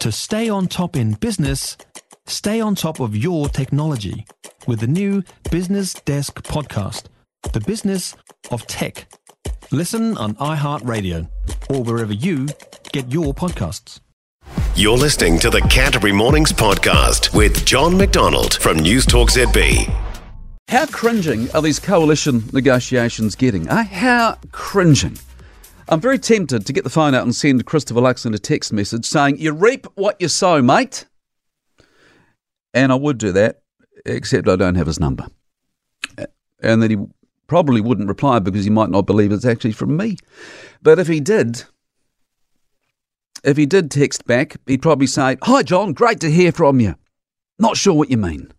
To stay on top in business, stay on top of your technology with the new Business Desk podcast, The Business of Tech. Listen on iHeartRadio or wherever you get your podcasts. You're listening to the Canterbury Mornings podcast with John MacDonald from News Talk ZB. How cringing are these coalition negotiations getting? Eh? How cringing. I'm very tempted to get the phone out and send Christopher Luxon a text message saying, You reap what you sow, mate. And I would do that, except I don't have his number. And that he probably wouldn't reply because he might not believe it's actually from me. But if he did, if he did text back, he'd probably say, Hi, John, great to hear from you. Not sure what you mean.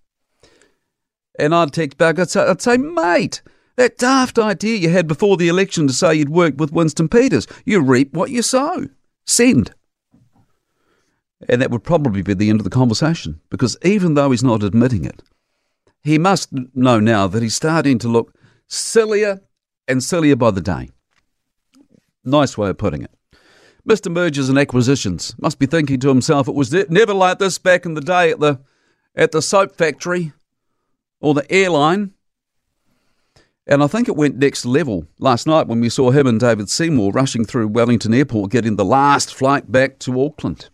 And I'd text back, I'd say, I'd say mate, that daft idea you had before the election to say you'd worked with Winston Peters, you reap what you sow. Send. And that would probably be the end of the conversation, because even though he's not admitting it, he must know now that he's starting to look sillier and sillier by the day. Nice way of putting it. Mr. Mergers and Acquisitions must be thinking to himself, it was never like this back in the day at the at the soap factory or the airline. And I think it went next level last night when we saw him and David Seymour rushing through Wellington Airport, getting the last flight back to Auckland.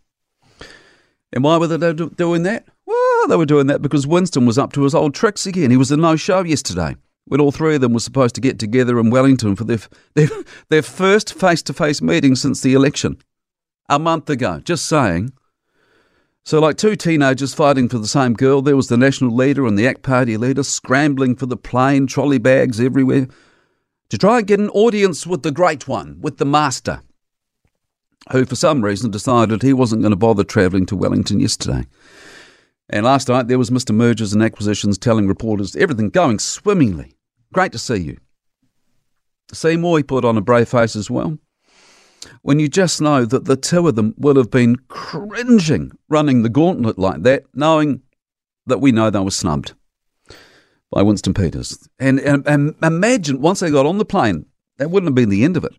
And why were they doing that? Well, they were doing that because Winston was up to his old tricks again. He was a no show yesterday when all three of them were supposed to get together in Wellington for their, their, their first face to face meeting since the election. A month ago, just saying. So, like two teenagers fighting for the same girl, there was the national leader and the ACT Party leader scrambling for the plane, trolley bags everywhere, to try and get an audience with the great one, with the master, who for some reason decided he wasn't going to bother travelling to Wellington yesterday. And last night there was Mr. Mergers and Acquisitions telling reporters everything going swimmingly. Great to see you. Seymour, he put on a brave face as well when you just know that the two of them will have been cringing running the gauntlet like that, knowing that we know they were snubbed by Winston Peters. And, and, and imagine once they got on the plane, that wouldn't have been the end of it.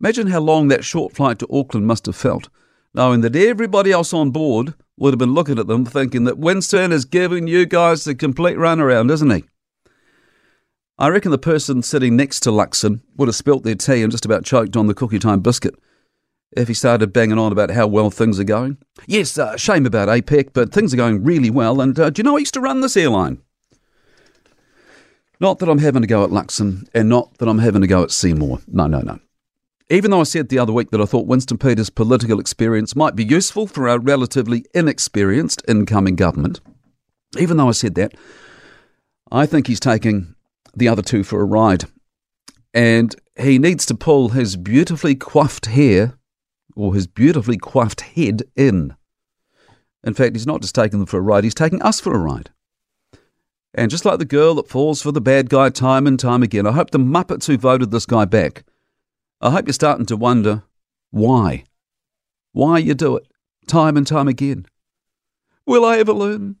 Imagine how long that short flight to Auckland must have felt, knowing that everybody else on board would have been looking at them thinking that Winston is giving you guys the complete runaround, isn't he? I reckon the person sitting next to Luxon would have spilt their tea and just about choked on the cookie time biscuit if he started banging on about how well things are going. Yes, uh, shame about APEC, but things are going really well. And uh, do you know I used to run this airline? Not that I'm having to go at Luxon and not that I'm having to go at Seymour. No, no, no. Even though I said the other week that I thought Winston Peters' political experience might be useful for our relatively inexperienced incoming government, even though I said that, I think he's taking the other two for a ride. And he needs to pull his beautifully coiffed hair or his beautifully coiffed head in. In fact, he's not just taking them for a ride, he's taking us for a ride. And just like the girl that falls for the bad guy time and time again, I hope the Muppets who voted this guy back, I hope you're starting to wonder why. Why you do it time and time again. Will I ever learn?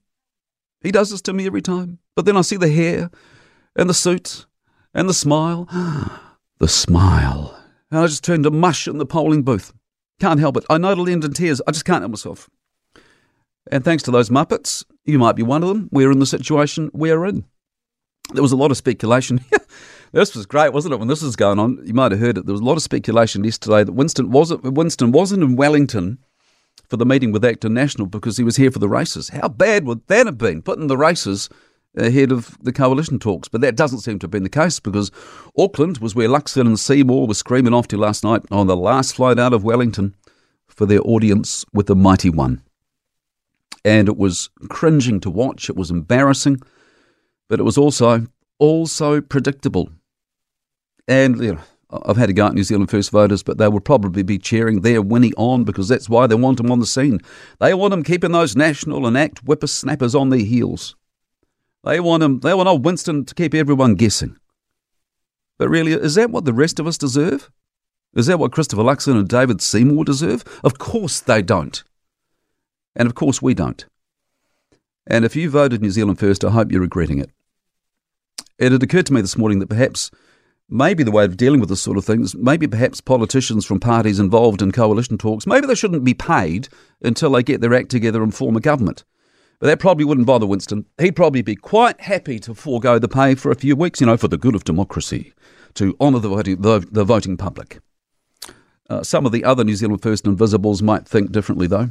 He does this to me every time. But then I see the hair and the suit, and the smile. the smile. And I just turned to mush in the polling booth. Can't help it. I know it'll end in tears. I just can't help myself. And thanks to those Muppets, you might be one of them. We're in the situation we're in. There was a lot of speculation. this was great, wasn't it? When this was going on, you might have heard it. There was a lot of speculation yesterday that Winston wasn't Winston wasn't in Wellington for the meeting with Acton National because he was here for the races. How bad would that have been? Putting the races ahead of the coalition talks. But that doesn't seem to have been the case because Auckland was where Luxon and Seymour were screaming off to last night on the last flight out of Wellington for their audience with the Mighty One. And it was cringing to watch, it was embarrassing, but it was also also predictable. And you know, I've had to go at New Zealand First voters, but they will probably be cheering their Winnie on because that's why they want him on the scene. They want him keeping those national and act whippersnappers on their heels. They want him. They want old Winston to keep everyone guessing. But really, is that what the rest of us deserve? Is that what Christopher Luxon and David Seymour deserve? Of course they don't. And of course we don't. And if you voted New Zealand First, I hope you're regretting it. It had occurred to me this morning that perhaps maybe the way of dealing with this sort of thing is maybe perhaps politicians from parties involved in coalition talks, maybe they shouldn't be paid until they get their act together and form a government. But that probably wouldn't bother Winston. He'd probably be quite happy to forego the pay for a few weeks, you know, for the good of democracy, to honour the voting, the, the voting public. Uh, some of the other New Zealand First Invisibles might think differently, though.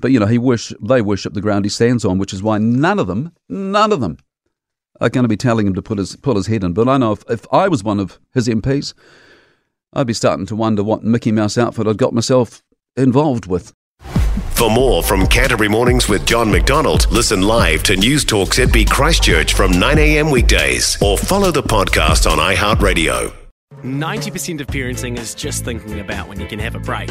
But you know, he wish they worship the ground he stands on, which is why none of them, none of them, are going to be telling him to put his pull his head in. But I know if, if I was one of his MPs, I'd be starting to wonder what Mickey Mouse outfit I'd got myself involved with. For more from Canterbury Mornings with John MacDonald, listen live to News Talk ZB Christchurch from 9am weekdays or follow the podcast on iHeartRadio. 90% of parenting is just thinking about when you can have a break.